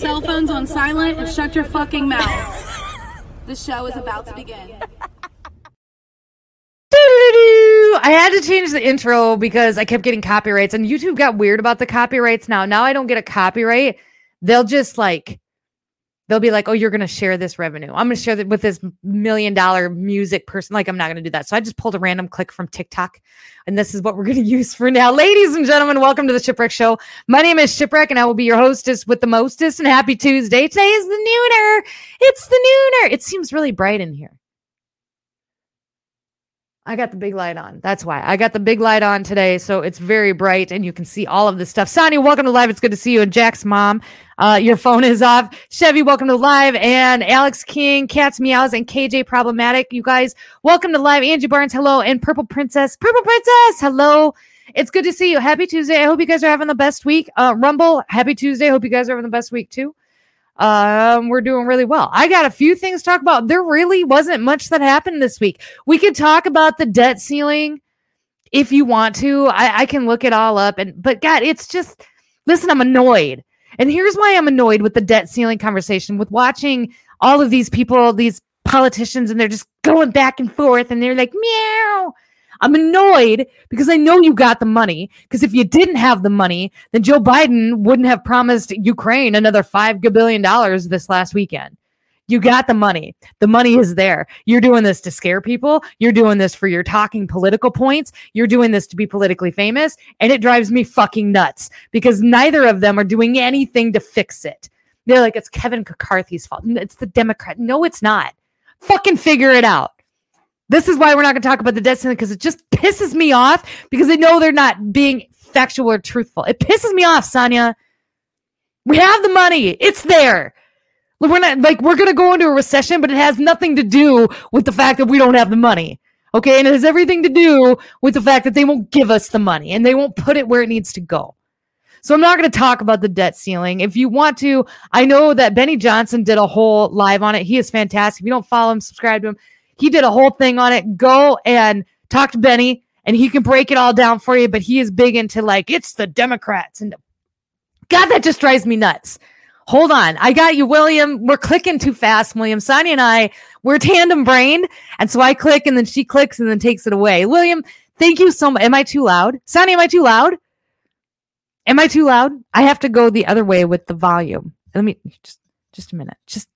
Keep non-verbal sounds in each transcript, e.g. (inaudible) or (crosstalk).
Cell phones on silent and shut your fucking mouth. The show is about to begin. I had to change the intro because I kept getting copyrights and YouTube got weird about the copyrights now. Now I don't get a copyright. They'll just like they'll be like, "Oh, you're going to share this revenue. I'm going to share that with this million dollar music person." Like I'm not going to do that. So I just pulled a random click from TikTok and this is what we're (laughs) going to use for now. Ladies and gentlemen, welcome to the Shipwreck Show. My name is Shipwreck and I will be your hostess with the mostest and happy Tuesday. Today is the nooner. It's the nooner. It seems really bright in here. I got the big light on. That's why I got the big light on today. So it's very bright and you can see all of this stuff. Sonia, welcome to live. It's good to see you. And Jack's mom, uh, your phone is off. Chevy, welcome to live. And Alex King, Cats Meows, and KJ Problematic. You guys, welcome to live. Angie Barnes, hello. And Purple Princess, Purple Princess, hello. It's good to see you. Happy Tuesday. I hope you guys are having the best week. Uh, Rumble, happy Tuesday. Hope you guys are having the best week too um, we're doing really well. I got a few things to talk about. There really wasn't much that happened this week. We could talk about the debt ceiling if you want to. I, I can look it all up, and but God, it's just listen. I'm annoyed, and here's why I'm annoyed with the debt ceiling conversation. With watching all of these people, these politicians, and they're just going back and forth, and they're like meow I'm annoyed because I know you got the money. Because if you didn't have the money, then Joe Biden wouldn't have promised Ukraine another $5 billion this last weekend. You got the money. The money is there. You're doing this to scare people. You're doing this for your talking political points. You're doing this to be politically famous. And it drives me fucking nuts because neither of them are doing anything to fix it. They're like, it's Kevin McCarthy's fault. It's the Democrat. No, it's not. Fucking figure it out. This is why we're not going to talk about the debt ceiling because it just pisses me off because I know they're not being factual or truthful. It pisses me off, Sonia. We have the money. It's there. We're not like we're going to go into a recession, but it has nothing to do with the fact that we don't have the money. Okay. And it has everything to do with the fact that they won't give us the money and they won't put it where it needs to go. So I'm not going to talk about the debt ceiling. If you want to, I know that Benny Johnson did a whole live on it. He is fantastic. If you don't follow him, subscribe to him. He did a whole thing on it. Go and talk to Benny and he can break it all down for you. But he is big into like, it's the Democrats. And God, that just drives me nuts. Hold on. I got you, William. We're clicking too fast, William. Sonia and I, we're tandem brain. And so I click and then she clicks and then takes it away. William, thank you so much. Am I too loud? Sonia, am I too loud? Am I too loud? I have to go the other way with the volume. Let me just just a minute. Just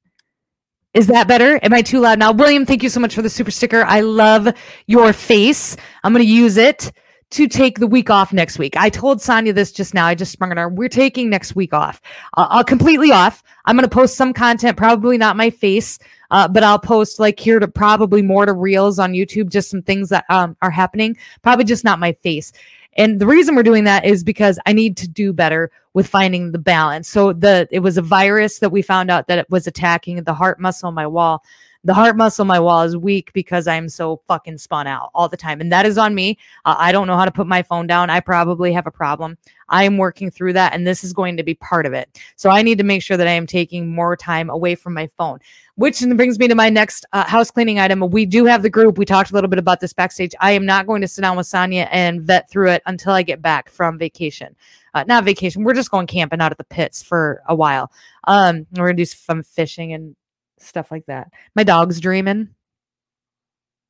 is that better? Am I too loud now? William, thank you so much for the super sticker. I love your face. I'm going to use it to take the week off next week. I told Sonia this just now. I just sprung on her. We're taking next week off. Uh, I'll completely off. I'm going to post some content, probably not my face, uh, but I'll post like here to probably more to reels on YouTube, just some things that um, are happening. Probably just not my face. And the reason we're doing that is because I need to do better with finding the balance. So the it was a virus that we found out that it was attacking the heart muscle in my wall. The heart muscle in my wall is weak because I'm so fucking spun out all the time. And that is on me. Uh, I don't know how to put my phone down. I probably have a problem. I am working through that, and this is going to be part of it. So I need to make sure that I am taking more time away from my phone which brings me to my next uh, house cleaning item. We do have the group. We talked a little bit about this backstage. I am not going to sit down with Sonia and vet through it until I get back from vacation. Uh, not vacation. We're just going camping out at the pits for a while. Um, we're gonna do some fishing and stuff like that. My dog's dreaming.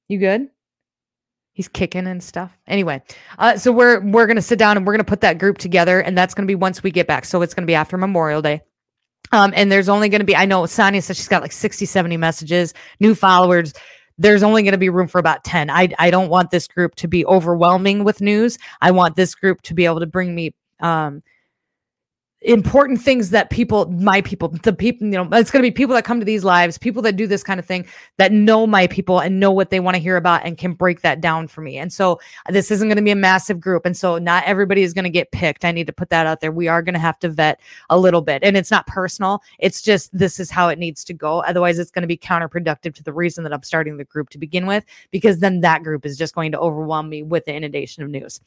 You good? He's kicking and stuff. Anyway, uh, so we're we're gonna sit down and we're gonna put that group together, and that's gonna be once we get back. So it's gonna be after Memorial Day. Um, and there's only going to be, I know Sonia said she's got like 60, 70 messages, new followers. There's only going to be room for about 10. I, I don't want this group to be overwhelming with news. I want this group to be able to bring me um, important things that people my people the people you know it's going to be people that come to these lives people that do this kind of thing that know my people and know what they want to hear about and can break that down for me. And so uh, this isn't going to be a massive group and so not everybody is going to get picked. I need to put that out there. We are going to have to vet a little bit and it's not personal. It's just this is how it needs to go. Otherwise it's going to be counterproductive to the reason that i'm starting the group to begin with because then that group is just going to overwhelm me with the inundation of news.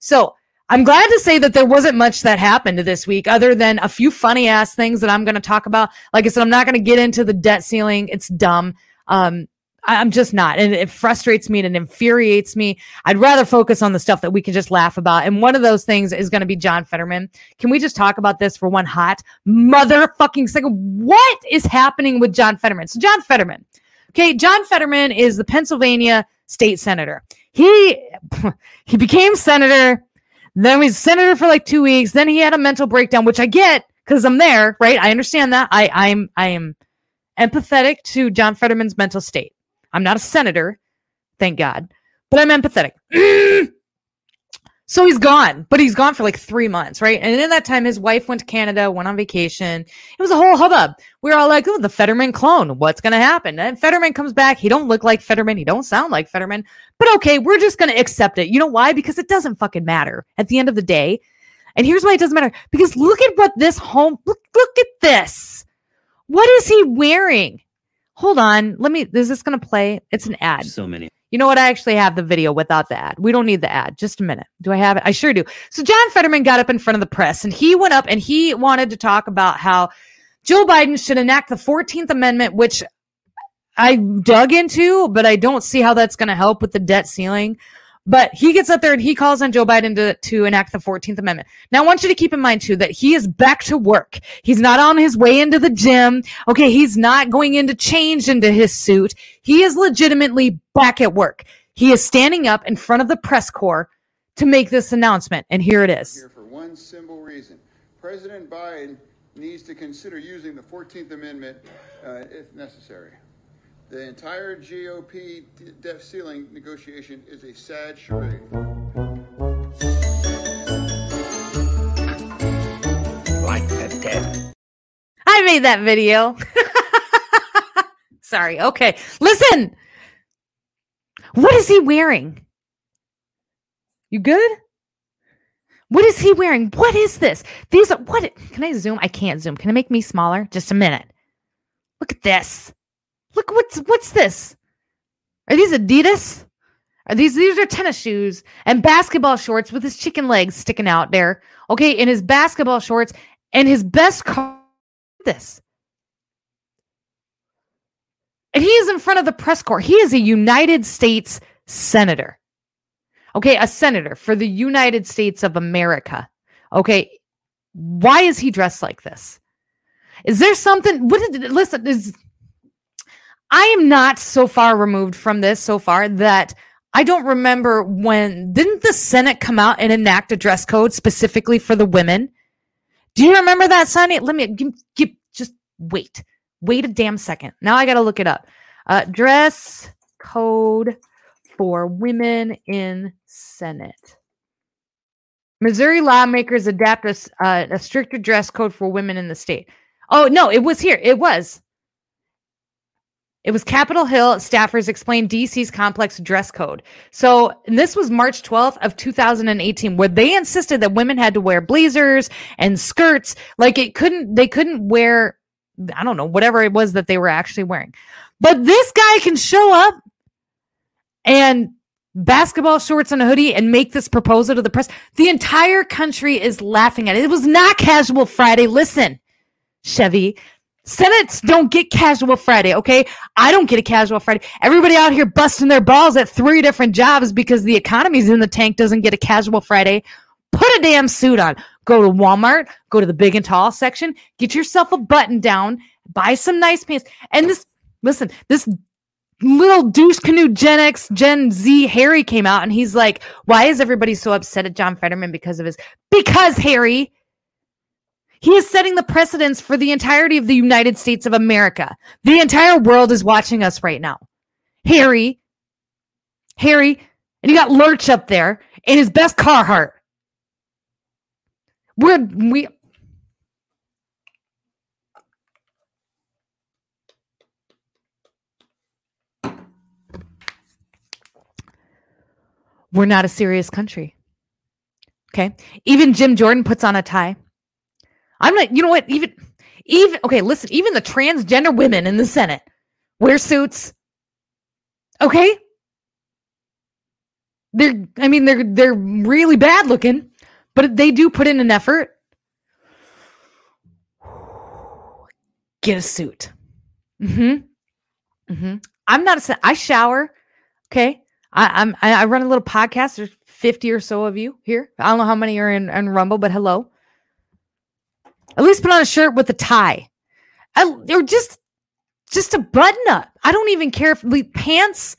So I'm glad to say that there wasn't much that happened this week other than a few funny ass things that I'm going to talk about. Like I said, I'm not going to get into the debt ceiling. It's dumb. Um, I'm just not. And it frustrates me and it infuriates me. I'd rather focus on the stuff that we can just laugh about. And one of those things is going to be John Fetterman. Can we just talk about this for one hot motherfucking second? What is happening with John Fetterman? So, John Fetterman. Okay, John Fetterman is the Pennsylvania state senator. He (laughs) he became senator, then he was senator for like two weeks. Then he had a mental breakdown, which I get because I'm there, right? I understand that. I I'm I am empathetic to John Fetterman's mental state. I'm not a senator, thank God, but I'm empathetic. (clears throat) so he's gone, but he's gone for like three months, right? And in that time, his wife went to Canada, went on vacation. It was a whole hubbub. We are all like, "Oh, the Fetterman clone. What's going to happen?" And Fetterman comes back. He don't look like Fetterman. He don't sound like Fetterman. But okay, we're just going to accept it. You know why? Because it doesn't fucking matter at the end of the day. And here's why it doesn't matter. Because look at what this home. Look, look at this. What is he wearing? Hold on. Let me. Is this going to play? It's an ad. So many. You know what? I actually have the video without the ad. We don't need the ad. Just a minute. Do I have it? I sure do. So John Fetterman got up in front of the press and he went up and he wanted to talk about how Joe Biden should enact the 14th Amendment, which I dug into, but I don't see how that's going to help with the debt ceiling. But he gets up there and he calls on Joe Biden to, to enact the 14th Amendment. Now, I want you to keep in mind, too, that he is back to work. He's not on his way into the gym. Okay. He's not going into change into his suit. He is legitimately back at work. He is standing up in front of the press corps to make this announcement. And here it is. Here for one simple reason President Biden needs to consider using the 14th Amendment uh, if necessary. The entire GOP debt ceiling negotiation is a sad charade. Like the dead. I made that video. (laughs) Sorry. Okay. Listen. What is he wearing? You good? What is he wearing? What is this? These are what can I zoom? I can't zoom. Can I make me smaller? Just a minute. Look at this. Look what's what's this? Are these Adidas? Are these these are tennis shoes and basketball shorts with his chicken legs sticking out there. Okay, in his basketball shorts and his best car this. And he is in front of the press corps. He is a United States senator. Okay, a senator for the United States of America. Okay, why is he dressed like this? Is there something? What did listen? Is I am not so far removed from this so far that I don't remember when didn't the Senate come out and enact a dress code specifically for the women? Do you remember that, Sonny? Let me give, give just wait. Wait a damn second. Now I got to look it up. Uh, dress code for women in Senate. Missouri lawmakers adapt a, uh, a stricter dress code for women in the state. Oh, no, it was here. It was. It was Capitol Hill staffers explained DC's complex dress code. So this was March 12th of 2018, where they insisted that women had to wear blazers and skirts. Like it couldn't, they couldn't wear, I don't know, whatever it was that they were actually wearing. But this guy can show up and basketball shorts and a hoodie and make this proposal to the press. The entire country is laughing at it. It was not casual Friday. Listen, Chevy. Senates don't get casual Friday, okay? I don't get a casual Friday. Everybody out here busting their balls at three different jobs because the economy's in the tank doesn't get a casual Friday. Put a damn suit on. Go to Walmart, go to the big and tall section, get yourself a button down, buy some nice pants. And this, listen, this little douche canoe Gen X, Gen Z Harry came out and he's like, why is everybody so upset at John Fetterman because of his, because Harry, he is setting the precedence for the entirety of the United States of America. The entire world is watching us right now. Harry, Harry, and you got Lurch up there in his best Carhartt. We're we. We're not a serious country. Okay. Even Jim Jordan puts on a tie. I'm not, you know what? Even, even, okay, listen, even the transgender women in the Senate wear suits. Okay. They're, I mean, they're, they're really bad looking, but they do put in an effort. Get a suit. Mm hmm. Mm hmm. I'm not a, I shower. Okay. I, I'm, I, I run a little podcast. There's 50 or so of you here. I don't know how many are in, in Rumble, but hello. At least put on a shirt with a tie. I, or just, just a button up. I don't even care if we pants,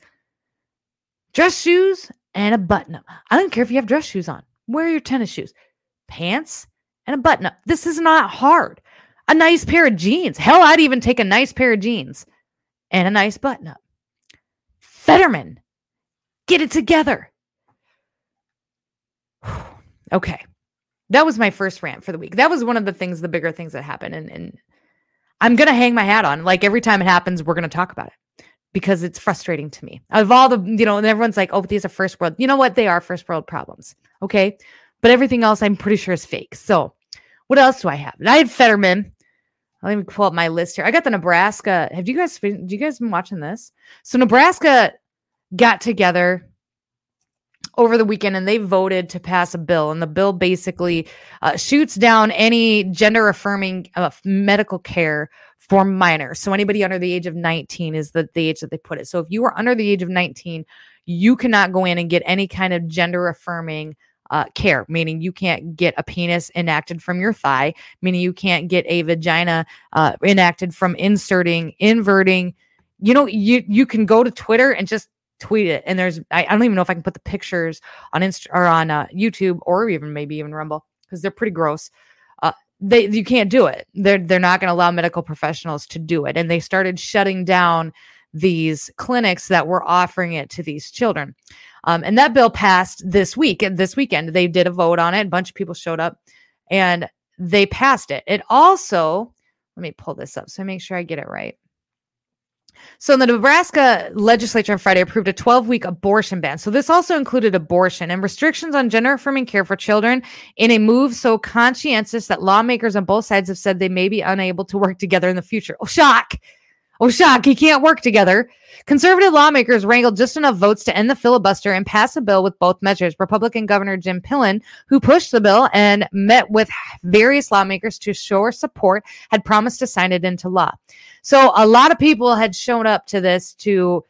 dress shoes, and a button up. I don't care if you have dress shoes on. Wear your tennis shoes, pants, and a button up. This is not hard. A nice pair of jeans. Hell, I'd even take a nice pair of jeans and a nice button up. Fetterman, get it together. (sighs) okay. That was my first rant for the week. That was one of the things, the bigger things that happened. And, and I'm going to hang my hat on. Like every time it happens, we're going to talk about it because it's frustrating to me. Of all the, you know, and everyone's like, oh, these are first world. You know what? They are first world problems. Okay. But everything else, I'm pretty sure is fake. So what else do I have? I had Fetterman. Let me pull up my list here. I got the Nebraska. Have you guys been, you guys been watching this? So Nebraska got together over the weekend and they voted to pass a bill. And the bill basically uh, shoots down any gender affirming uh, medical care for minors. So anybody under the age of 19 is the, the age that they put it. So if you are under the age of 19 you cannot go in and get any kind of gender affirming uh, care, meaning you can't get a penis enacted from your thigh, meaning you can't get a vagina uh, enacted from inserting, inverting. You know, you you can go to Twitter and just tweet it, and there's I, I don't even know if I can put the pictures on Insta or on uh, YouTube or even maybe even Rumble because they're pretty gross. Uh, they you can't do it. They're they're not going to allow medical professionals to do it, and they started shutting down these clinics that were offering it to these children. Um, and that bill passed this week. And this weekend, they did a vote on it. A bunch of people showed up and they passed it. It also, let me pull this up so I make sure I get it right. So, the Nebraska legislature on Friday approved a 12 week abortion ban. So, this also included abortion and restrictions on gender affirming care for children in a move so conscientious that lawmakers on both sides have said they may be unable to work together in the future. Oh, shock. Oh, shock. He can't work together. Conservative lawmakers wrangled just enough votes to end the filibuster and pass a bill with both measures. Republican Governor Jim Pillen, who pushed the bill and met with various lawmakers to show support, had promised to sign it into law. So a lot of people had shown up to this to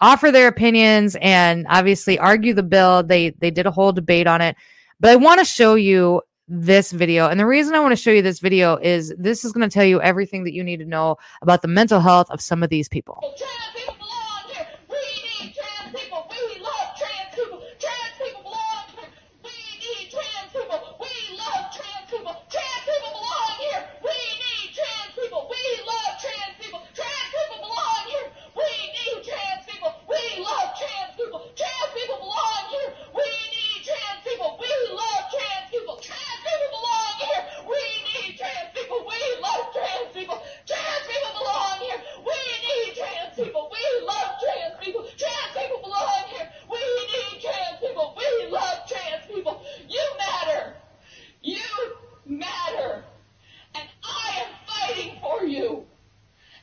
offer their opinions and obviously argue the bill. They they did a whole debate on it. But I want to show you this video. And the reason I want to show you this video is this is going to tell you everything that you need to know about the mental health of some of these people. Trans people belong here. We need trans people. We love trans people. Trans people belong here. We need trans people. We love trans people. Trans people belong here. We need trans people. We love trans people. Trans people belong here. We need trans people. We love trans people. Trans people belong here. We need trans people. We love trans people. Trans people belong here. We need trans people. We love trans people. Trans people belong here. We need trans people. We love trans people. Trans people belong here. We need trans people. We love trans people. You matter. You matter. And I am fighting for you.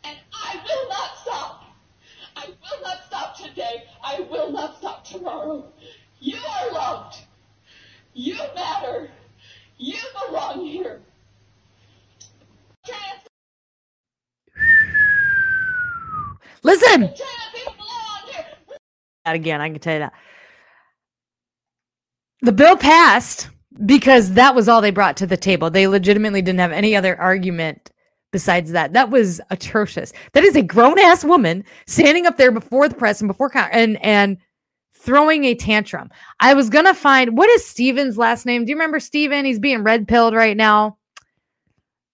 And I will not stop. I will not stop today. I will not stop tomorrow. You are loved. You matter. You belong here. Trans, Listen. trans people belong here. That again. I can tell you that. The bill passed because that was all they brought to the table. They legitimately didn't have any other argument besides that. That was atrocious. That is a grown ass woman standing up there before the press and before and and throwing a tantrum. I was gonna find what is Steven's last name? Do you remember Steven? He's being red pilled right now.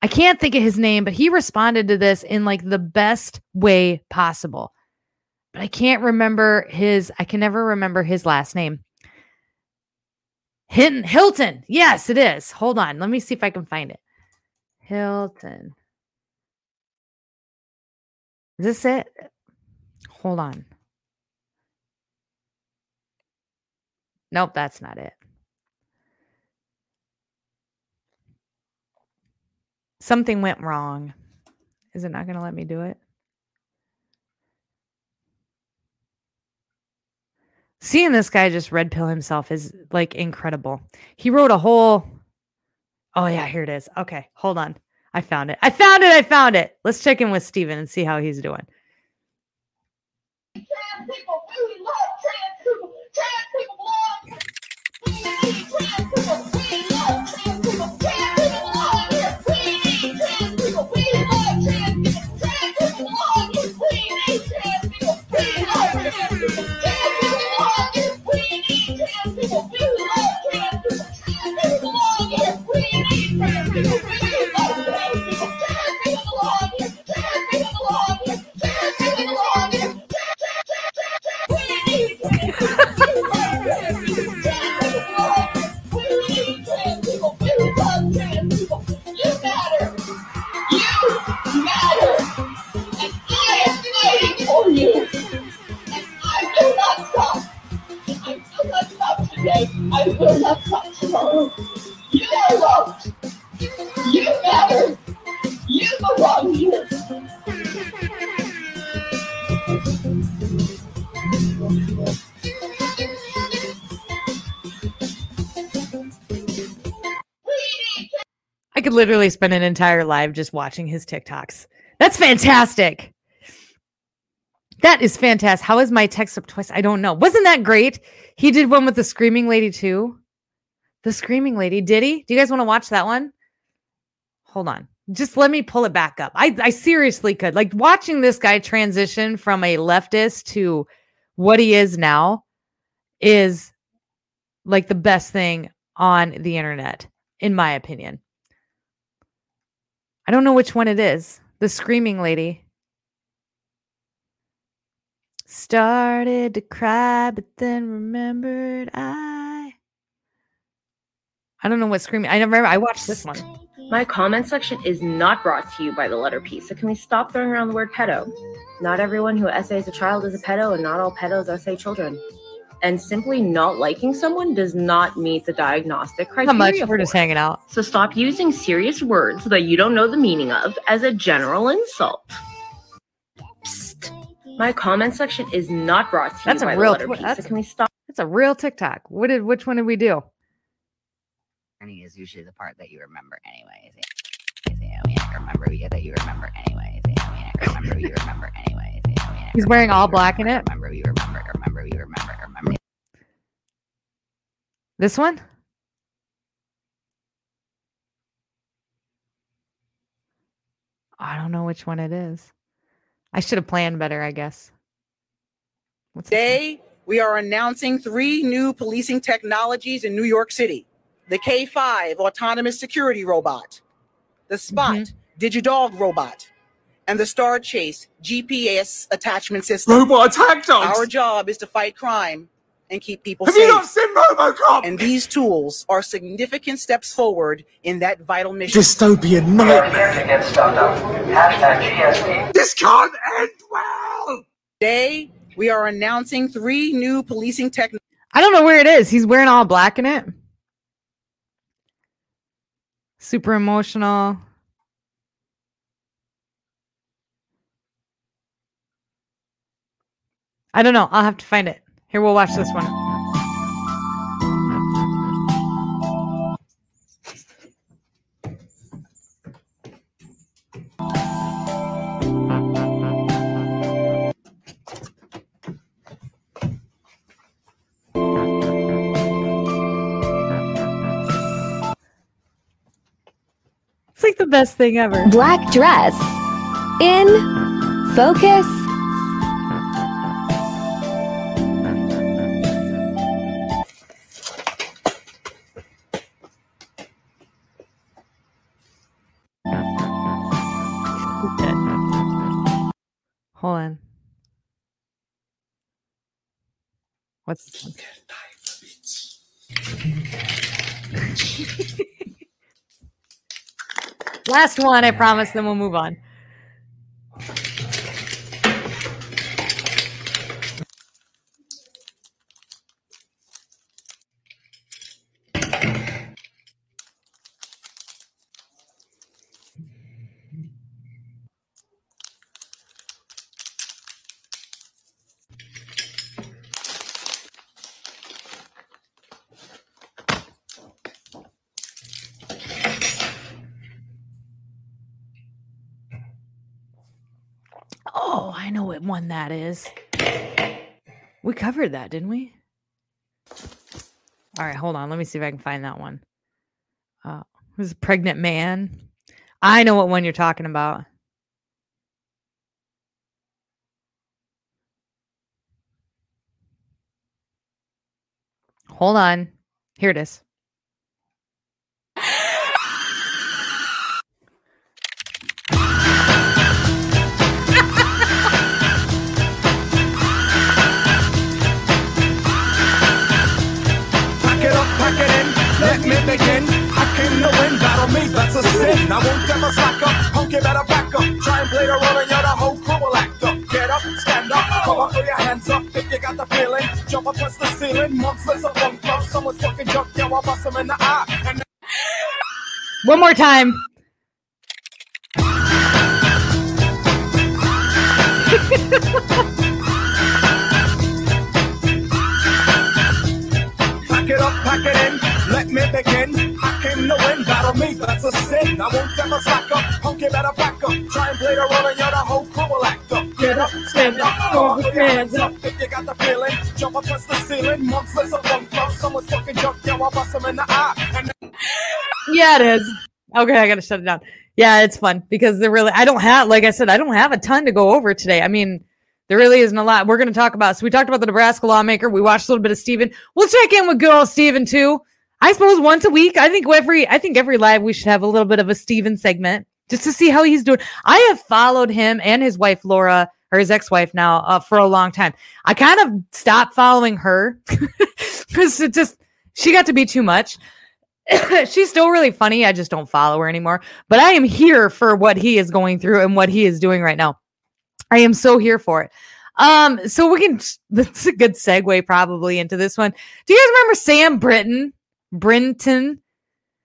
I can't think of his name, but he responded to this in like the best way possible. But I can't remember his, I can never remember his last name. Hinton, Hilton. Yes, it is. Hold on. Let me see if I can find it. Hilton. Is this it? Hold on. Nope, that's not it. Something went wrong. Is it not going to let me do it? Seeing this guy just red pill himself is like incredible. He wrote a whole. Oh, yeah, here it is. Okay, hold on. I found it. I found it. I found it. Let's check in with Steven and see how he's doing. trans people. I could literally spend an entire live just watching his TikToks. That's fantastic. That is fantastic. How is my text up twice? I don't know. Wasn't that great? He did one with the screaming lady too. The screaming lady. Did he? Do you guys want to watch that one? Hold on. Just let me pull it back up. I, I seriously could. Like watching this guy transition from a leftist to what he is now is like the best thing on the internet, in my opinion. I don't know which one it is. The screaming lady. Started to cry, but then remembered I. I don't know what screaming. I never. I watched this one. My comment section is not brought to you by the letter P, so can we stop throwing around the word pedo? Not everyone who essays a child is a pedo, and not all pedos essay children. And simply not liking someone does not meet the diagnostic criteria. How much? We're just hanging out. So stop using serious words that you don't know the meaning of as a general insult. Psst. My comment section is not brought to That's a by real the letter twi- P, that's- so can we stop? That's a real TikTok. What did? Which one did we do? journey is usually the part that you remember anyways. You know, I mean, I remember you that you remember anyways. You know, I mean, I remember you remember anyways. You know, I mean, I He's wearing all black in it? Remember you remember remember you remember remember. This one? I don't know which one it is. I should have planned better, I guess. What's this one? Today, we are announcing three new policing technologies in New York City the K5 autonomous security robot, the Spot mm-hmm. Digidog robot, and the Star Chase GPS attachment system. Robot attack dogs! Our job is to fight crime and keep people Have safe. you not seen Robocop? and these tools are significant steps forward in that vital mission. Dystopian nightmare. to get stuck up. Hashtag GSP. This can't end well! Today, we are announcing three new policing technologies. I don't know where it is. He's wearing all black in it. Super emotional. I don't know. I'll have to find it. Here, we'll watch this one. It's like the best thing ever. Black dress. In focus. Hold on. What's? (laughs) Last one, I promise, then we'll move on. Oh, I know what one that is. We covered that, didn't we? All right, hold on. Let me see if I can find that one. Uh, who's a pregnant man? I know what one you're talking about. Hold on. Here it is. In, let me begin. I came to win, battle me, that's a sin. I won't ever slack up, punk, you better back up. Try and play the role and you're the whole crew will act up. Get up, stand up, come up, throw your hands up if you got the feeling. Jump up, touch the ceiling, monsters of bunk club. Someone's fucking junk, yo, I'll bust them in the eye. And One more time. (laughs) Pack it up, pack it in, let me begin. I came to win, battle me, that's a sin. I won't ever slack up, punk, you better back up. Try and play the role and you're the whole crew will act up. Get up, stand up, on, put your hands up if you got the feeling. Jump up, touch the ceiling, monsters of bunk club. Someone's fucking junk, yo, I'll bust them in the eye. Yeah, it is. Okay, I gotta shut it down. Yeah, it's fun because they're really I don't have like I said, I don't have a ton to go over today. I mean, there really isn't a lot. We're gonna talk about so we talked about the Nebraska lawmaker. We watched a little bit of Steven. We'll check in with good old Steven too. I suppose once a week. I think every I think every live we should have a little bit of a Steven segment just to see how he's doing. I have followed him and his wife Laura or his ex-wife now uh, for a long time. I kind of stopped following her (laughs) because it just she got to be too much. (coughs) she's still really funny. I just don't follow her anymore. But I am here for what he is going through and what he is doing right now. I am so here for it. Um, so we can (laughs) that's a good segue probably into this one. Do you guys remember Sam Britton? Brinton?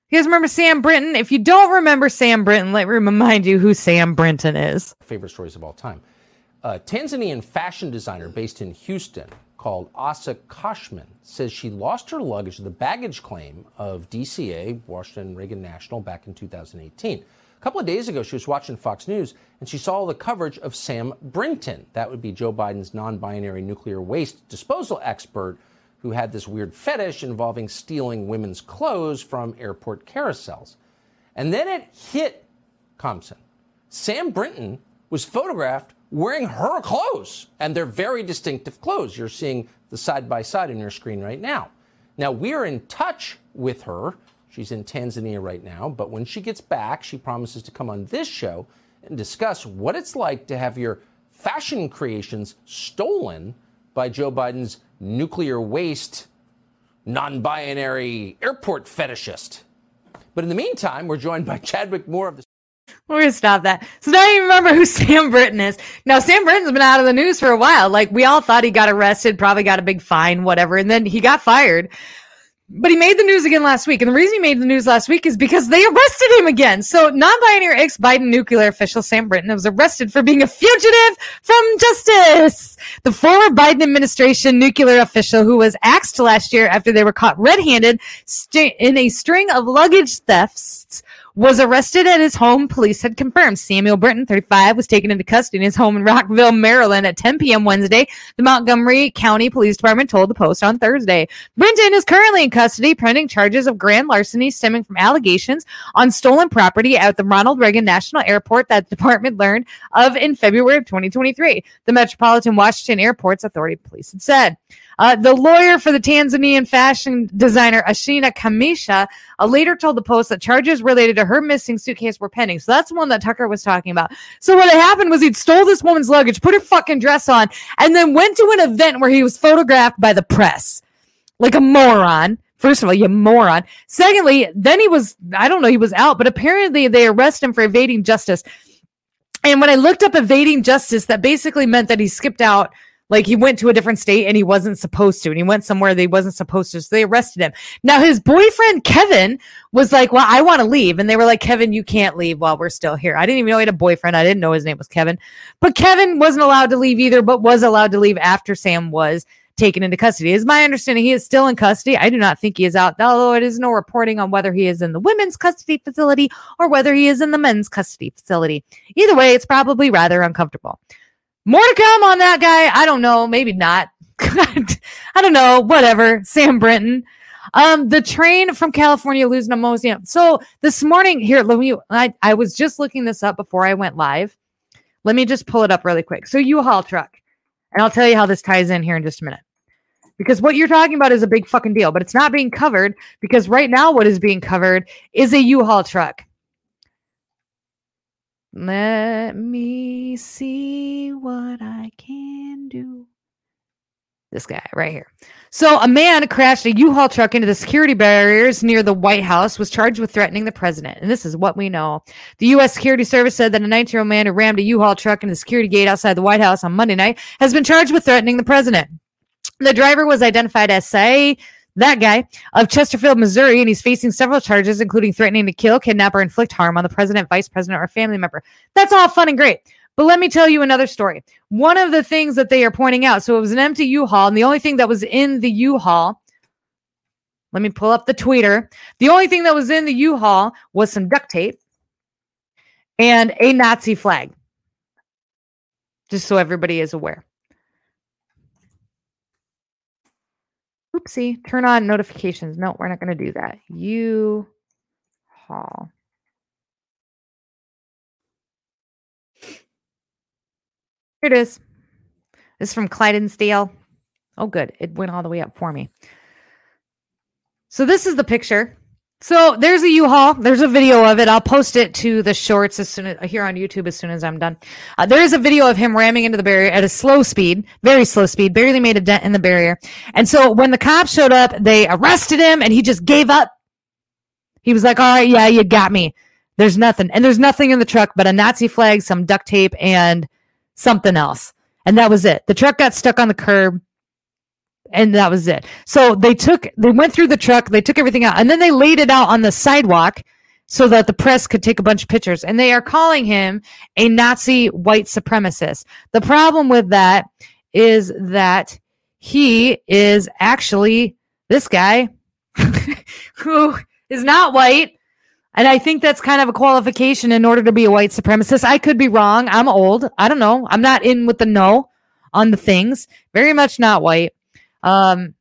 You guys remember Sam Brinton? If you don't remember Sam Brinton, let me remind you who Sam Brinton is. favorite stories of all time. A Tanzanian fashion designer based in Houston called Asa Koshman says she lost her luggage to the baggage claim of DCA, Washington Reagan National, back in 2018. A couple of days ago, she was watching Fox News and she saw the coverage of Sam Brinton. That would be Joe Biden's non binary nuclear waste disposal expert who had this weird fetish involving stealing women's clothes from airport carousels. And then it hit Compson. Sam Brinton was photographed wearing her clothes, and they're very distinctive clothes. You're seeing the side by side on your screen right now. Now, we're in touch with her. She's in Tanzania right now, but when she gets back, she promises to come on this show and discuss what it's like to have your fashion creations stolen by Joe Biden's nuclear waste, non binary airport fetishist. But in the meantime, we're joined by Chadwick Moore of the We're gonna stop that. So now you remember who (laughs) Sam Britton is. Now Sam Britton's been out of the news for a while. Like we all thought he got arrested, probably got a big fine, whatever, and then he got fired. But he made the news again last week. And the reason he made the news last week is because they arrested him again. So non-binary ex-Biden nuclear official Sam Britton was arrested for being a fugitive from justice. The former Biden administration nuclear official who was axed last year after they were caught red-handed st- in a string of luggage thefts was arrested at his home, police had confirmed. Samuel Britton, 35, was taken into custody in his home in Rockville, Maryland at 10 p.m. Wednesday. The Montgomery County Police Department told the Post on Thursday. Brinton is currently in custody, pending charges of grand larceny stemming from allegations on stolen property at the Ronald Reagan National Airport that the department learned of in February of 2023. The Metropolitan Washington Airports Authority police had said. Uh, the lawyer for the Tanzanian fashion designer Ashina Kamisha uh, later told the Post that charges related to her missing suitcase were pending. So that's the one that Tucker was talking about. So what had happened was he'd stole this woman's luggage, put her fucking dress on, and then went to an event where he was photographed by the press, like a moron. First of all, you moron. Secondly, then he was, I don't know, he was out, but apparently they arrest him for evading justice. And when I looked up evading justice, that basically meant that he skipped out like he went to a different state and he wasn't supposed to, and he went somewhere they wasn't supposed to. So they arrested him. Now his boyfriend Kevin was like, "Well, I want to leave," and they were like, "Kevin, you can't leave while we're still here." I didn't even know he had a boyfriend. I didn't know his name was Kevin, but Kevin wasn't allowed to leave either, but was allowed to leave after Sam was taken into custody. Is my understanding he is still in custody. I do not think he is out, although it is no reporting on whether he is in the women's custody facility or whether he is in the men's custody facility. Either way, it's probably rather uncomfortable. More to come on that guy. I don't know. Maybe not. (laughs) I don't know, whatever. Sam Brinton. Um, the train from California losing a museum. So this morning, here, let me. I, I was just looking this up before I went live. Let me just pull it up really quick. So U-Haul truck, and I'll tell you how this ties in here in just a minute. Because what you're talking about is a big fucking deal, but it's not being covered because right now what is being covered is a U-Haul truck. Let me see what I can do. This guy right here. So, a man crashed a U-Haul truck into the security barriers near the White House, was charged with threatening the president. And this is what we know. The U.S. Security Service said that a 19-year-old man who rammed a U-Haul truck into the security gate outside the White House on Monday night has been charged with threatening the president. The driver was identified as Say, that guy of Chesterfield, Missouri, and he's facing several charges, including threatening to kill, kidnap, or inflict harm on the president, vice president, or family member. That's all fun and great. But let me tell you another story. One of the things that they are pointing out so it was an empty U Haul, and the only thing that was in the U Haul, let me pull up the tweeter. The only thing that was in the U Haul was some duct tape and a Nazi flag, just so everybody is aware. Oopsie, turn on notifications. No, we're not going to do that. U Haul. Here it is. This is from Clydesdale. Oh, good. It went all the way up for me. So this is the picture. So there's a U-Haul. There's a video of it. I'll post it to the shorts as soon as here on YouTube as soon as I'm done. Uh, there is a video of him ramming into the barrier at a slow speed, very slow speed, barely made a dent in the barrier. And so when the cops showed up, they arrested him, and he just gave up. He was like, "All right, yeah, you got me. There's nothing, and there's nothing in the truck but a Nazi flag, some duct tape, and something else." And that was it. The truck got stuck on the curb and that was it. So they took, they went through the truck, they took everything out, and then they laid it out on the sidewalk so that the press could take a bunch of pictures. And they are calling him a Nazi white supremacist. The problem with that is that he is actually this guy (laughs) who is not white. And I think that's kind of a qualification in order to be a white supremacist. I could be wrong. I'm old. I don't know. I'm not in with the no on the things. Very much not white. Um,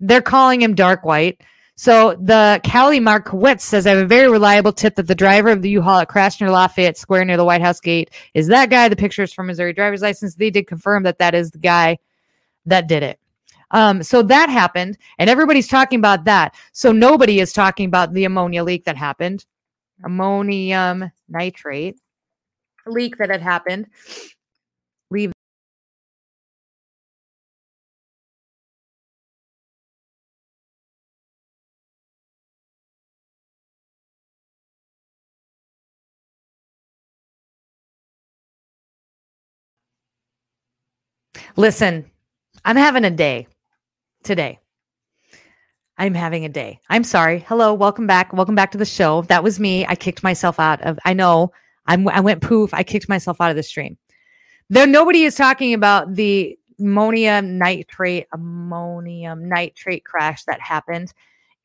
they're calling him dark white. So the Cali Markowitz says, I have a very reliable tip that the driver of the U-Haul that crashed near Lafayette Square near the White House gate is that guy. The pictures from Missouri driver's license. They did confirm that that is the guy that did it. Um, so that happened, and everybody's talking about that. So nobody is talking about the ammonia leak that happened, ammonium nitrate leak that had happened. Listen, I'm having a day today. I'm having a day. I'm sorry. Hello, welcome back. Welcome back to the show. That was me. I kicked myself out of. I know. I'm, I went poof. I kicked myself out of the stream. There, nobody is talking about the ammonium nitrate, ammonium nitrate crash that happened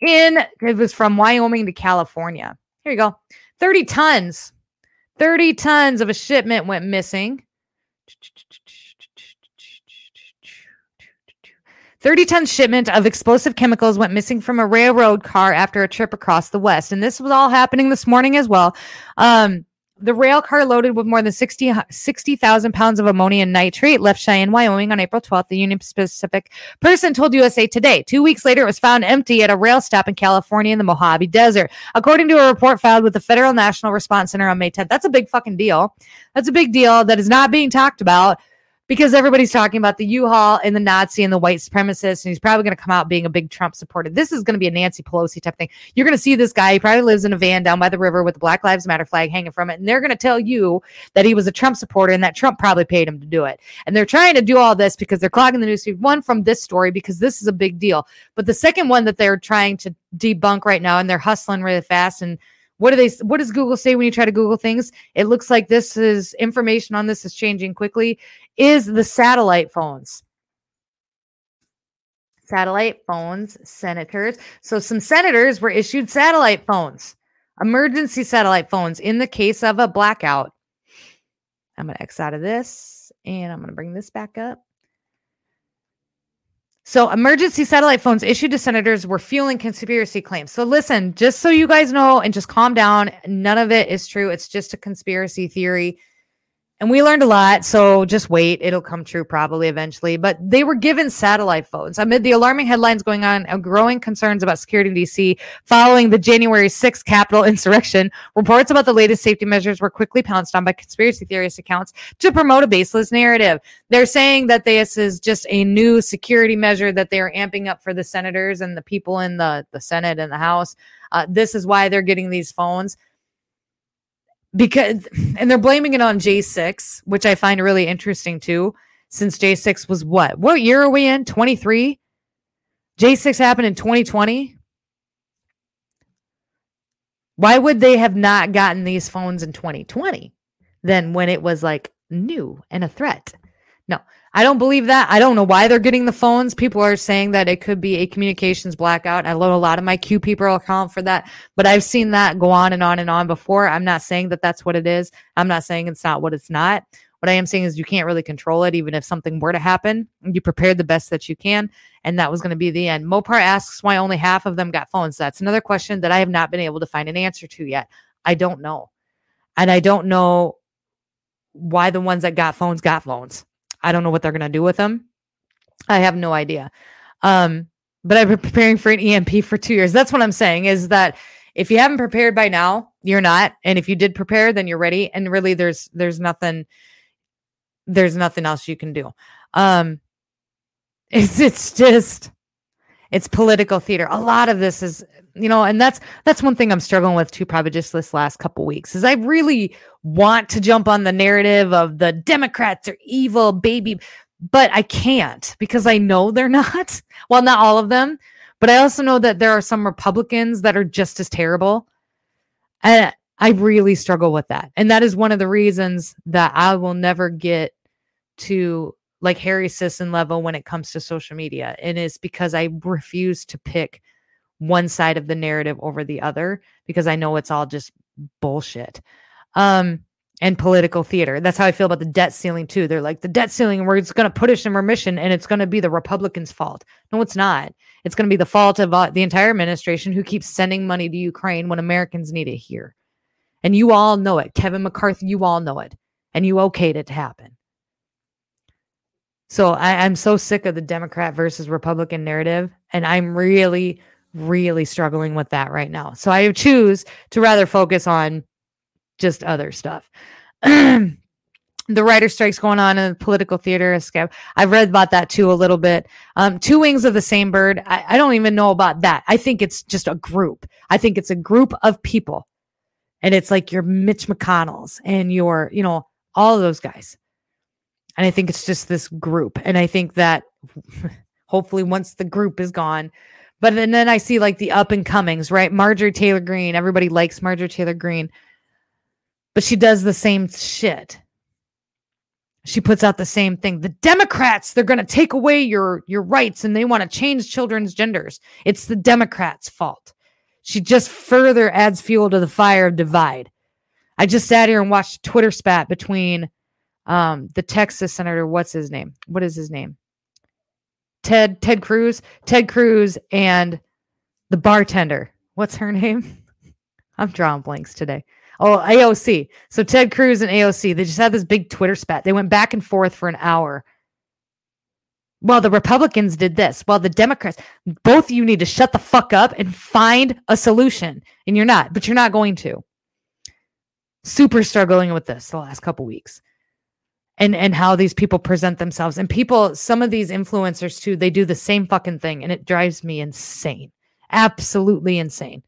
in. It was from Wyoming to California. Here you go. 30 tons. 30 tons of a shipment went missing. 30 ton shipment of explosive chemicals went missing from a railroad car after a trip across the West. And this was all happening this morning as well. Um, the rail car loaded with more than 60,000 60, pounds of ammonium nitrate left Cheyenne, Wyoming on April 12th. The Union Pacific person told USA Today. Two weeks later, it was found empty at a rail stop in California in the Mojave Desert. According to a report filed with the Federal National Response Center on May 10th, that's a big fucking deal. That's a big deal that is not being talked about because everybody's talking about the U-Haul and the Nazi and the white supremacist, and he's probably going to come out being a big Trump supporter. This is going to be a Nancy Pelosi type thing. You're going to see this guy. He probably lives in a van down by the river with the Black Lives Matter flag hanging from it, and they're going to tell you that he was a Trump supporter and that Trump probably paid him to do it. And they're trying to do all this because they're clogging the newsfeed. One from this story because this is a big deal, but the second one that they're trying to debunk right now, and they're hustling really fast and what do they what does google say when you try to google things? It looks like this is information on this is changing quickly is the satellite phones. Satellite phones senators. So some senators were issued satellite phones emergency satellite phones in the case of a blackout. I'm going to x out of this and i'm going to bring this back up So, emergency satellite phones issued to senators were fueling conspiracy claims. So, listen, just so you guys know and just calm down, none of it is true. It's just a conspiracy theory. And we learned a lot. So, just wait. It'll come true probably eventually. But they were given satellite phones amid the alarming headlines going on and growing concerns about security in DC following the January 6th Capitol (laughs) insurrection. Reports about the latest safety measures were quickly pounced on by conspiracy theorist accounts to promote a baseless narrative. They're saying that this is just a new security measure that they are amping up for the senators and the people in the, the Senate and the House. Uh, this is why they're getting these phones because and they're blaming it on J6, which I find really interesting too, since J6 was what? What year are we in? 23? J6 happened in 2020. Why would they have not gotten these phones in 2020 then when it was like new and a threat? No, I don't believe that. I don't know why they're getting the phones. People are saying that it could be a communications blackout. I know a lot of my Q people account for that, but I've seen that go on and on and on before. I'm not saying that that's what it is. I'm not saying it's not what it's not. What I am saying is you can't really control it, even if something were to happen. You prepared the best that you can, and that was going to be the end. Mopar asks why only half of them got phones. That's another question that I have not been able to find an answer to yet. I don't know. And I don't know why the ones that got phones got phones. I don't know what they're going to do with them. I have no idea. Um, but I've been preparing for an EMP for two years. That's what I'm saying is that if you haven't prepared by now, you're not. And if you did prepare, then you're ready. And really there's there's nothing there's nothing else you can do. Um (laughs) it's it's just it's political theater. A lot of this is, you know, and that's that's one thing I'm struggling with too, probably just this last couple weeks, is I really want to jump on the narrative of the Democrats are evil, baby, but I can't because I know they're (laughs) not. Well, not all of them, but I also know that there are some Republicans that are just as terrible. And I really struggle with that. And that is one of the reasons that I will never get to like Harry Sisson level when it comes to social media. And it's because I refuse to pick one side of the narrative over the other because I know it's all just bullshit. Um, and political theater. That's how I feel about the debt ceiling too. They're like the debt ceiling, we're just going to put us in remission, and it's going to be the Republicans' fault. No, it's not. It's going to be the fault of uh, the entire administration who keeps sending money to Ukraine when Americans need it here. And you all know it. Kevin McCarthy, you all know it, and you okayed it to happen. So I, I'm so sick of the Democrat versus Republican narrative, and I'm really, really struggling with that right now. So I choose to rather focus on just other stuff. (clears throat) the writer strikes going on in the political theater. I've read about that too a little bit. Um, two wings of the same bird. I, I don't even know about that. I think it's just a group. I think it's a group of people, and it's like your Mitch McConnell's and your, you know, all those guys. And I think it's just this group. And I think that (laughs) hopefully once the group is gone, but then, then I see like the up and comings, right? Marjorie Taylor Greene. Everybody likes Marjorie Taylor Greene, but she does the same shit. She puts out the same thing. The Democrats, they're going to take away your your rights and they want to change children's genders. It's the Democrats' fault. She just further adds fuel to the fire of divide. I just sat here and watched a Twitter spat between um, the Texas senator, what's his name? What is his name? Ted Ted Cruz, Ted Cruz, and the bartender. What's her (laughs) name? I'm drawing blanks today. Oh, AOC. So Ted Cruz and AOC, they just had this big Twitter spat. They went back and forth for an hour. Well, the Republicans did this. Well, the Democrats, both of you need to shut the fuck up and find a solution. And you're not, but you're not going to. Super struggling with this the last couple weeks and and how these people present themselves. And people some of these influencers too they do the same fucking thing and it drives me insane absolutely insane.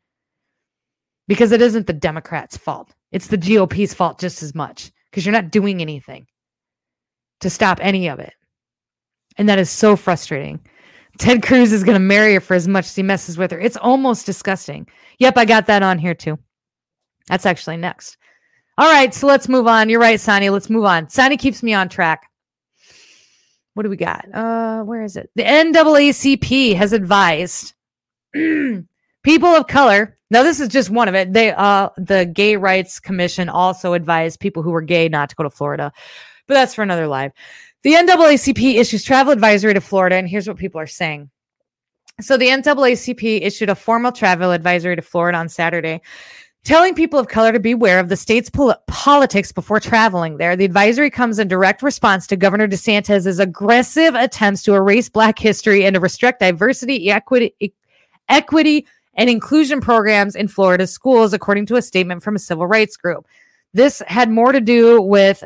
Because it isn't the democrats fault. It's the gop's fault just as much because you're not doing anything to stop any of it. And that is so frustrating. Ted cruz is going to marry her for as much as he messes with her. It's almost disgusting. Yep i got that on here too. That's actually next all right, so let's move on. You're right, Sonny. Let's move on. Sonny keeps me on track. What do we got? Uh, where is it? The NAACP has advised (clears throat) people of color. Now, this is just one of it. They, uh, the Gay Rights Commission also advised people who were gay not to go to Florida, but that's for another live. The NAACP issues travel advisory to Florida, and here's what people are saying. So, the NAACP issued a formal travel advisory to Florida on Saturday, telling people of color to beware of the state's pol- politics before traveling there. The advisory comes in direct response to Governor DeSantis's aggressive attempts to erase Black history and to restrict diversity, equity, e- equity, and inclusion programs in Florida schools, according to a statement from a civil rights group. This had more to do with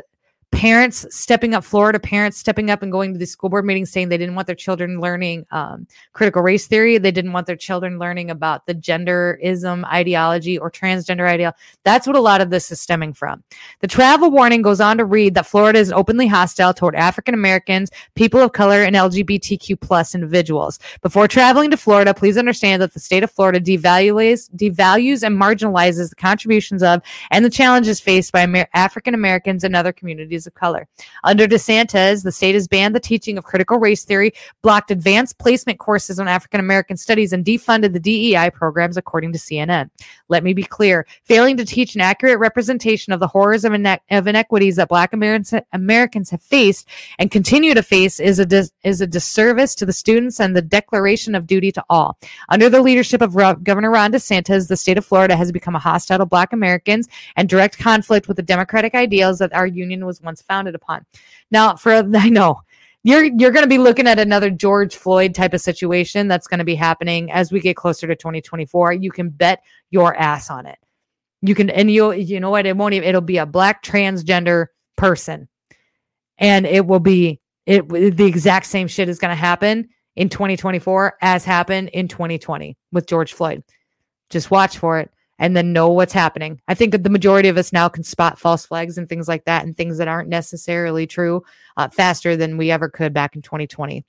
parents stepping up, Florida parents stepping up and going to the school board meetings saying they didn't want their children learning um, critical race theory. They didn't want their children learning about the genderism ideology or transgender ideology. That's what a lot of this is stemming from. The travel warning goes on to read that Florida is openly hostile toward African Americans, people of color, and LGBTQ plus individuals. Before traveling to Florida, please understand that the state of Florida devalues, devalues and marginalizes the contributions of and the challenges faced by Amer- African Americans and other communities of color. Under DeSantis, the state has banned the teaching of critical race theory, blocked advanced placement courses on African American studies, and defunded the DEI programs, according to CNN. Let me be clear failing to teach an accurate representation of the horrors of, ine- of inequities that Black Americans, Americans have faced and continue to face is a, dis- is a disservice to the students and the declaration of duty to all. Under the leadership of Governor Ron DeSantis, the state of Florida has become a hostile to Black Americans and direct conflict with the democratic ideals that our union was once founded upon. Now, for (laughs) I know you're you're going to be looking at another George Floyd type of situation that's going to be happening as we get closer to 2024. You can bet your ass on it. You can, and you you know what? It won't even. It'll be a black transgender person, and it will be it. The exact same shit is going to happen in 2024 as happened in 2020 with George Floyd. Just watch for it and then know what's happening. I think that the majority of us now can spot false flags and things like that and things that aren't necessarily true uh, faster than we ever could back in 2020.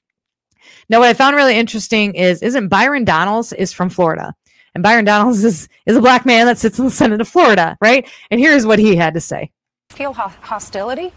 Now, what I found really interesting is isn't Byron Donalds is from Florida. And Byron Donalds is is a black man that sits in the Senate of Florida, right? And here's what he had to say. Feel ho- hostility?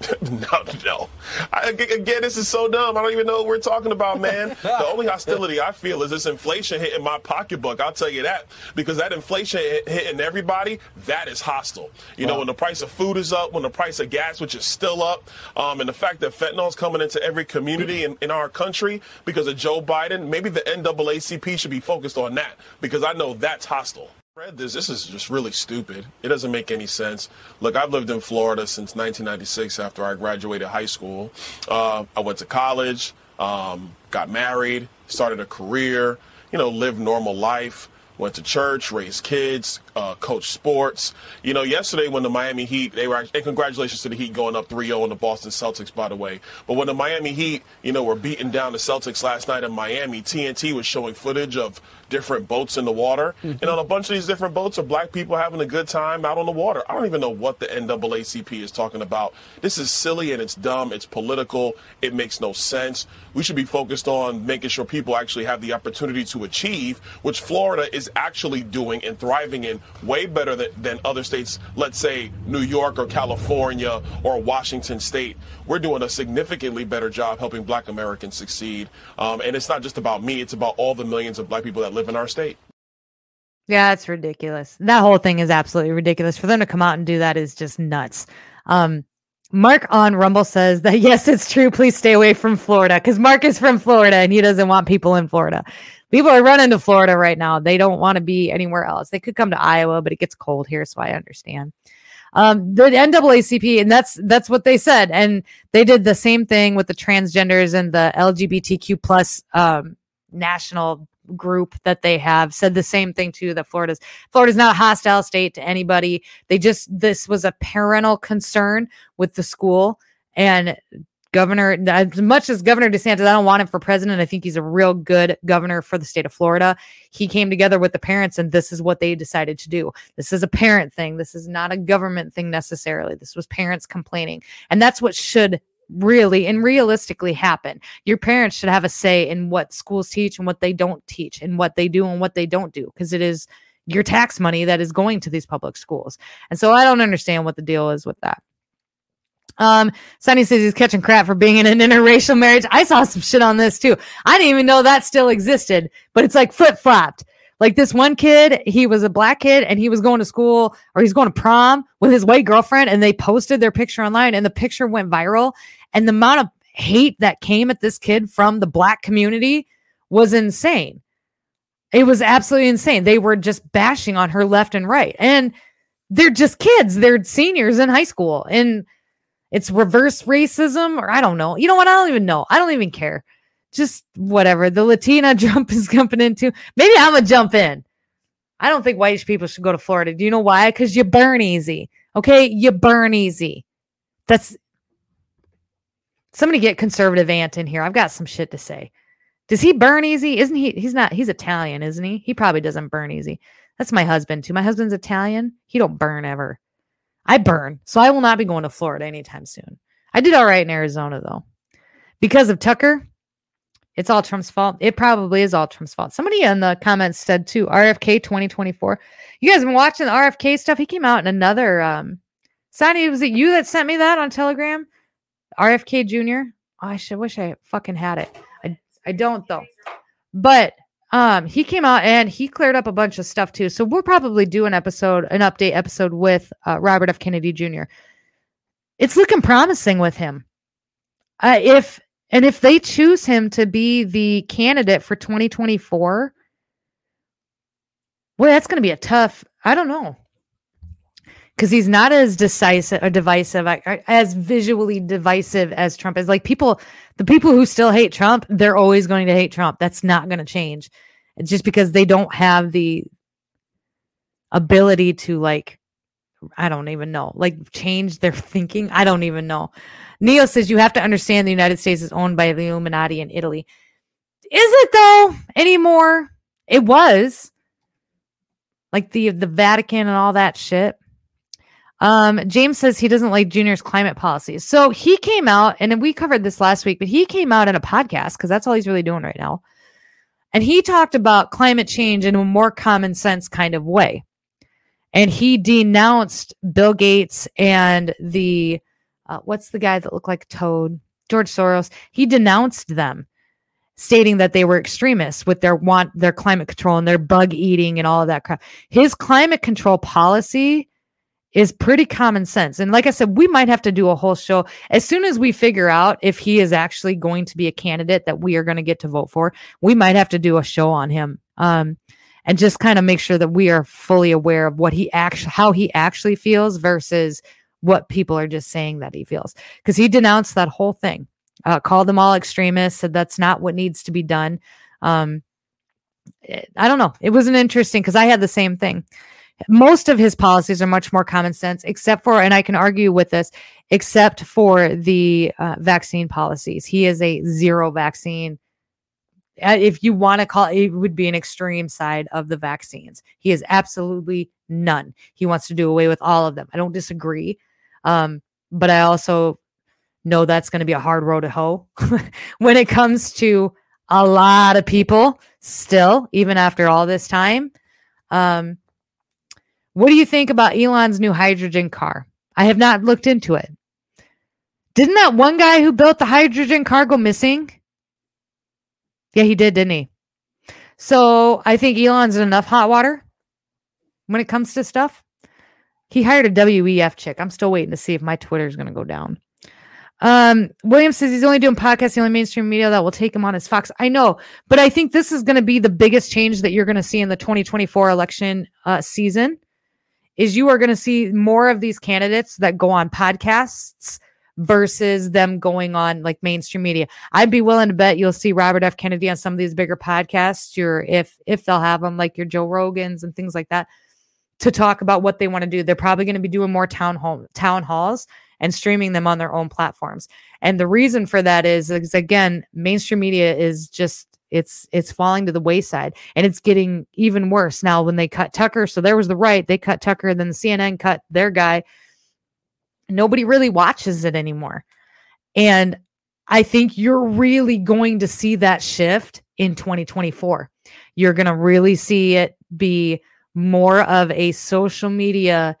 (laughs) no, no. I, again, this is so dumb. I don't even know what we're talking about, man. the only hostility I feel is this inflation hitting my pocketbook. I'll tell you that because that inflation hitting everybody, that is hostile. You know, when the price of food is up, when the price of gas, which is still up, um, and the fact that fentanyl is coming into every community in, in our country because of Joe Biden, maybe the NAACP should be focused on that because I know that's hostile. Read this. This is just really stupid. It doesn't make any sense. Look, I've lived in Florida since 1996 after I graduated high school. Uh, I went to college, um, got married, started a career, you know, lived normal life, went to church, raised kids, uh, coached sports. You know, yesterday when the Miami Heat, they were, and congratulations to the Heat going up 3-0 on the Boston Celtics, by the way. But when the Miami Heat, you know, were beating down the Celtics last night in Miami, TNT was showing footage of different boats in the water. And on a bunch of these different boats are black people having a good time out on the water. I don't even know what the NAACP is talking about. This is silly and it's dumb. It's political. It makes no sense. We should be focused on making sure people actually have the opportunity to achieve, which Florida is actually doing and thriving in way better than, than other states, let's say New York or California or Washington State. We're doing a significantly better job helping black Americans succeed. Um, and it's not just about me, it's about all the millions of black people that live in our state. Yeah, it's ridiculous. That whole thing is absolutely ridiculous. For them to come out and do that is just nuts. Um, Mark on Rumble says that (laughs) yes, it's true. Please stay away from Florida because Mark is from Florida and he doesn't want people in Florida. People are running to Florida right now. They don't want to be anywhere else. They could come to Iowa, but it gets cold here, so I understand. Um, the NAACP, and that's that's what they said, and they did the same thing with the transgenders and the LGBTQ plus um, national group that they have said the same thing too that Florida's Florida's not a hostile state to anybody. They just this was a parental concern with the school and governor as much as governor DeSantis I don't want him for president. I think he's a real good governor for the state of Florida. He came together with the parents and this is what they decided to do. This is a parent thing. This is not a government thing necessarily. This was parents complaining. And that's what should really and realistically happen. Your parents should have a say in what schools teach and what they don't teach and what they do and what they don't do because it is your tax money that is going to these public schools. And so I don't understand what the deal is with that. Um, Sonny says he's catching crap for being in an interracial marriage. I saw some shit on this too. I didn't even know that still existed, but it's like flip flopped. Like this one kid, he was a black kid and he was going to school or he's going to prom with his white girlfriend and they posted their picture online and the picture went viral. And the amount of hate that came at this kid from the black community was insane. It was absolutely insane. They were just bashing on her left and right. And they're just kids. They're seniors in high school. And it's reverse racism, or I don't know. You know what? I don't even know. I don't even care. Just whatever. The Latina (laughs) jump is jumping into. Maybe I'm gonna jump in. I don't think white people should go to Florida. Do you know why? Because you burn easy. Okay, you burn easy. That's somebody get conservative ant in here. I've got some shit to say. Does he burn easy? Isn't he? He's not. He's Italian, isn't he? He probably doesn't burn easy. That's my husband too. My husband's Italian. He don't burn ever. I burn, so I will not be going to Florida anytime soon. I did all right in Arizona though, because of Tucker. It's all Trump's fault. It probably is all Trump's fault. Somebody in the comments said too, RFK 2024. You guys been watching the RFK stuff? He came out in another um Sonny, was it you that sent me that on Telegram? RFK Jr. Oh, I should wish I fucking had it. I I don't though. But um he came out and he cleared up a bunch of stuff too. So we'll probably do an episode, an update episode with uh, Robert F. Kennedy Jr. It's looking promising with him. Uh, if and if they choose him to be the candidate for 2024, well, that's going to be a tough. I don't know because he's not as decisive or divisive, as visually divisive as Trump is. Like people, the people who still hate Trump, they're always going to hate Trump. That's not going to change. It's just because they don't have the ability to like, I don't even know, like change their thinking. I don't even know. Neo says you have to understand the United States is owned by the Illuminati in Italy. Is it though anymore? It was like the the Vatican and all that shit. Um, James says he doesn't like Junior's climate policies. So he came out, and we covered this last week, but he came out in a podcast because that's all he's really doing right now. And he talked about climate change in a more common sense kind of way. And he denounced Bill Gates and the uh, what's the guy that looked like Toad? George Soros. He denounced them, stating that they were extremists with their want their climate control and their bug eating and all of that crap. His climate control policy is pretty common sense. And like I said, we might have to do a whole show as soon as we figure out if he is actually going to be a candidate that we are going to get to vote for. We might have to do a show on him. Um, and just kind of make sure that we are fully aware of what he actually how he actually feels versus what people are just saying that he feels because he denounced that whole thing uh, called them all extremists said that's not what needs to be done um, it, i don't know it was an interesting because i had the same thing most of his policies are much more common sense except for and i can argue with this except for the uh, vaccine policies. He is a zero vaccine. Uh, if you want to call it, would be an extreme side of the vaccines. He is absolutely none. He wants to do away with all of them. I don't disagree um, but i also know that's going to be a hard road to hoe (laughs) when it comes to a lot of people still even after all this time. Um, what do you think about Elon's new hydrogen car? I have not looked into it. Didn't that one guy who built the hydrogen car go missing? Yeah, he did, didn't he? So I think Elon's in enough hot water when it comes to stuff. He hired a WEF chick. I'm still waiting to see if my Twitter is going to go down. Um, William says he's only doing podcasts, the only mainstream media that will take him on is Fox. I know, but I think this is going to be the biggest change that you're going to see in the 2024 election uh, season is you are going to see more of these candidates that go on podcasts versus them going on like mainstream media. I'd be willing to bet you'll see Robert F. Kennedy on some of these bigger podcasts, your if if they'll have them like your Joe Rogans and things like that to talk about what they want to do. They're probably going to be doing more town hall town halls and streaming them on their own platforms. And the reason for that is, is again, mainstream media is just it's it's falling to the wayside and it's getting even worse now when they cut Tucker. So there was the right, they cut Tucker, then the CNN cut their guy. Nobody really watches it anymore. And I think you're really going to see that shift in 2024. You're going to really see it be more of a social media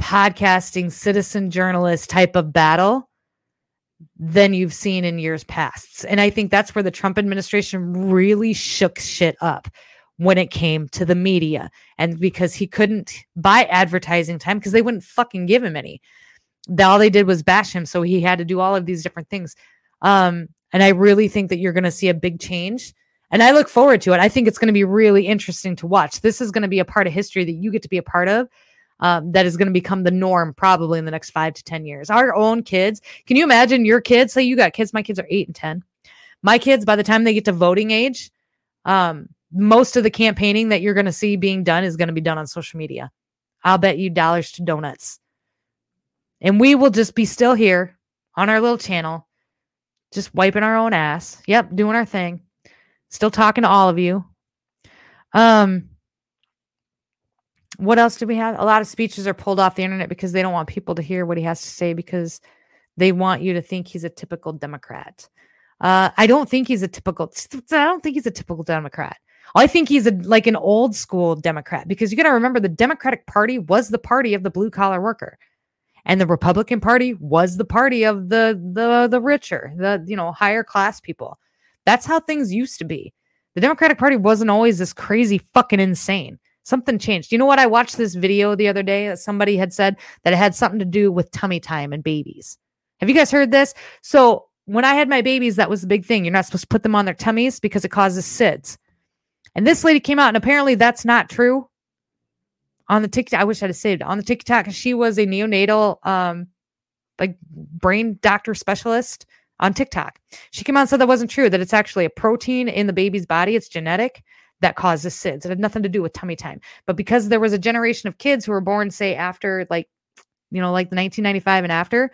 podcasting citizen journalist type of battle than you've seen in years past. And I think that's where the Trump administration really shook shit up when it came to the media. And because he couldn't buy advertising time because they wouldn't fucking give him any. All they did was bash him. So he had to do all of these different things. Um, and I really think that you're going to see a big change. And I look forward to it. I think it's going to be really interesting to watch. This is going to be a part of history that you get to be a part of. Um, that is going to become the norm probably in the next five to 10 years. Our own kids, can you imagine your kids? Say you got kids, my kids are eight and 10. My kids, by the time they get to voting age, um, most of the campaigning that you're going to see being done is going to be done on social media. I'll bet you dollars to donuts. And we will just be still here on our little channel, just wiping our own ass. Yep, doing our thing. Still talking to all of you. Um, what else do we have? A lot of speeches are pulled off the internet because they don't want people to hear what he has to say because they want you to think he's a typical Democrat. Uh, I don't think he's a typical. I don't think he's a typical Democrat. I think he's a like an old school Democrat because you got to remember the Democratic Party was the party of the blue collar worker, and the Republican Party was the party of the the the richer, the you know higher class people. That's how things used to be. The Democratic Party wasn't always this crazy fucking insane something changed. You know what? I watched this video the other day that somebody had said that it had something to do with tummy time and babies. Have you guys heard this? So when I had my babies, that was the big thing. You're not supposed to put them on their tummies because it causes SIDS. And this lady came out, and apparently that's not true. On the TikTok, I wish I'd have saved it. On the TikTok, she was a neonatal, um, like brain doctor specialist on TikTok. She came out and said that wasn't true. That it's actually a protein in the baby's body. It's genetic, that causes SIDS. It had nothing to do with tummy time. But because there was a generation of kids who were born, say, after like, you know, like the 1995 and after,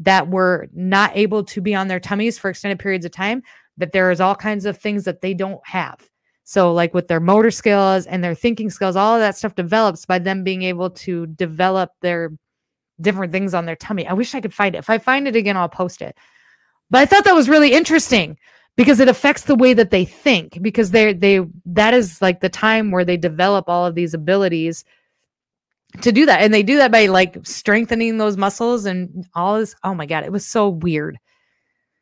that were not able to be on their tummies for extended periods of time, that there is all kinds of things that they don't have. So, like with their motor skills and their thinking skills, all of that stuff develops by them being able to develop their different things on their tummy. I wish I could find it. If I find it again, I'll post it. But I thought that was really interesting because it affects the way that they think because they're they that is like the time where they develop all of these abilities to do that. And they do that by like strengthening those muscles and all this. Oh my god it was so weird.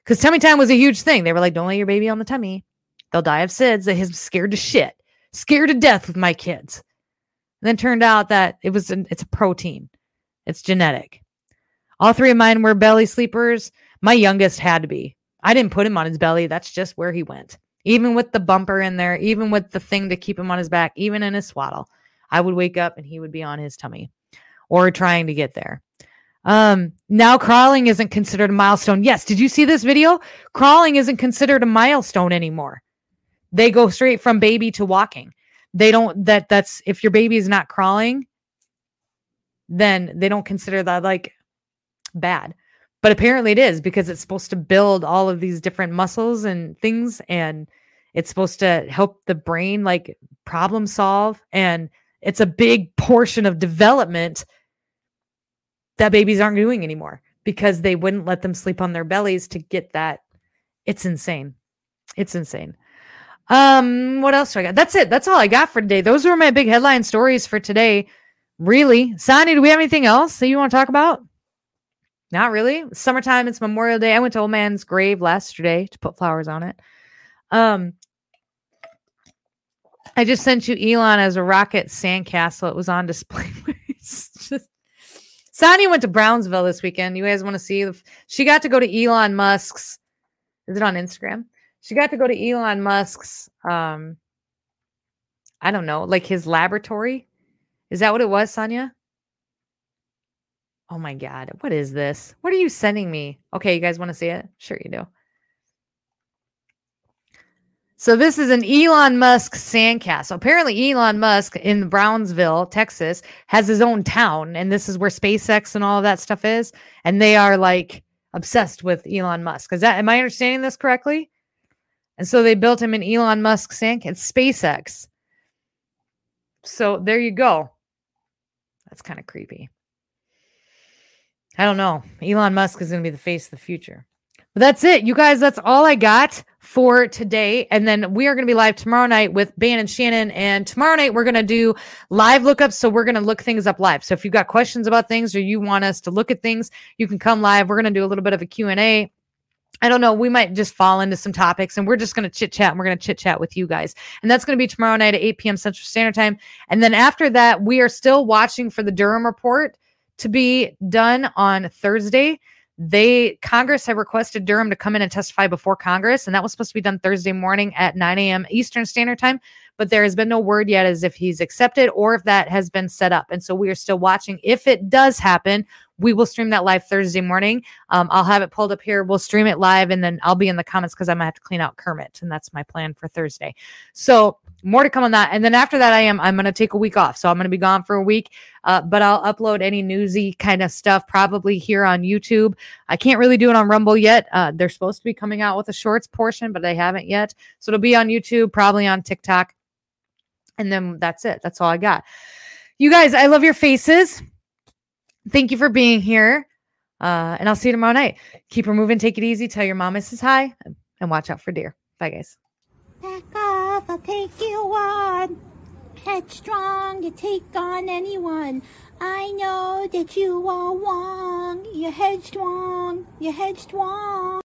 Because tummy time was a huge thing. They were like don't lay your baby on the tummy. They'll die of sids they his scared to shit scared to death with my kids. And then turned out that it was an, it's a protein. It's genetic. All three of mine were belly sleepers. My youngest had to be I didn't put him on his belly. That's just where he went. Even with the bumper in there, even with the thing to keep him on his back, even in his swaddle, I would wake up and he would be on his tummy or trying to get there. Um, now crawling isn't considered a milestone. Yes, did you see this video? Crawling isn't considered a milestone anymore. They go straight from baby to walking. They don't that that's if your baby is not crawling, then they don't consider that like bad but apparently it is because it's supposed to build all of these different muscles and things and it's supposed to help the brain like problem solve and it's a big portion of development that babies aren't doing anymore because they wouldn't let them sleep on their bellies to get that. It's insane. It's insane. Um what else do i got? That's it. That's all i got for today. Those were my big headline stories for today. Really? Sonny, do we have anything else that you want to talk about not really. Summertime, it's Memorial Day. I went to old man's grave yesterday to put flowers on it. Um, I just sent you Elon as a rocket sandcastle. It was on display. (laughs) Sani went to Brownsville this weekend. You guys want to see? The, she got to go to Elon Musk's. Is it on Instagram? She got to go to Elon Musk's. Um, I don't know, like his laboratory. Is that what it was, Sonia? Oh my God. What is this? What are you sending me? Okay, you guys want to see it? Sure, you do. So this is an Elon Musk sandcastle. Apparently, Elon Musk in Brownsville, Texas, has his own town, and this is where SpaceX and all of that stuff is. And they are like obsessed with Elon Musk. Is that am I understanding this correctly? And so they built him an Elon Musk sink. sandcastle, SpaceX. So there you go. That's kind of creepy. I don't know. Elon Musk is going to be the face of the future. But that's it. You guys, that's all I got for today. And then we are going to be live tomorrow night with Ban and Shannon. And tomorrow night, we're going to do live lookups. So we're going to look things up live. So if you've got questions about things or you want us to look at things, you can come live. We're going to do a little bit of a Q&A I don't know. We might just fall into some topics and we're just going to chit chat and we're going to chit chat with you guys. And that's going to be tomorrow night at 8 p.m. Central Standard Time. And then after that, we are still watching for the Durham report to be done on Thursday. They Congress had requested Durham to come in and testify before Congress, and that was supposed to be done Thursday morning at 9 a.m. Eastern Standard Time. But there has been no word yet as if he's accepted or if that has been set up. And so we are still watching. If it does happen, we will stream that live Thursday morning. Um, I'll have it pulled up here. We'll stream it live, and then I'll be in the comments because I'm gonna have to clean out Kermit, and that's my plan for Thursday. So more to come on that. And then after that, I am I'm gonna take a week off. So I'm gonna be gone for a week. Uh, but I'll upload any newsy kind of stuff probably here on YouTube. I can't really do it on Rumble yet. Uh, they're supposed to be coming out with a shorts portion, but they haven't yet. So it'll be on YouTube, probably on TikTok. And then that's it. That's all I got. You guys, I love your faces. Thank you for being here. Uh, and I'll see you tomorrow night. Keep her moving. Take it easy. Tell your mama says hi and watch out for deer. Bye, guys. Back off, I'll take you on. Headstrong, you take on anyone. I know that you are wrong. You're headstrong, you're headstrong.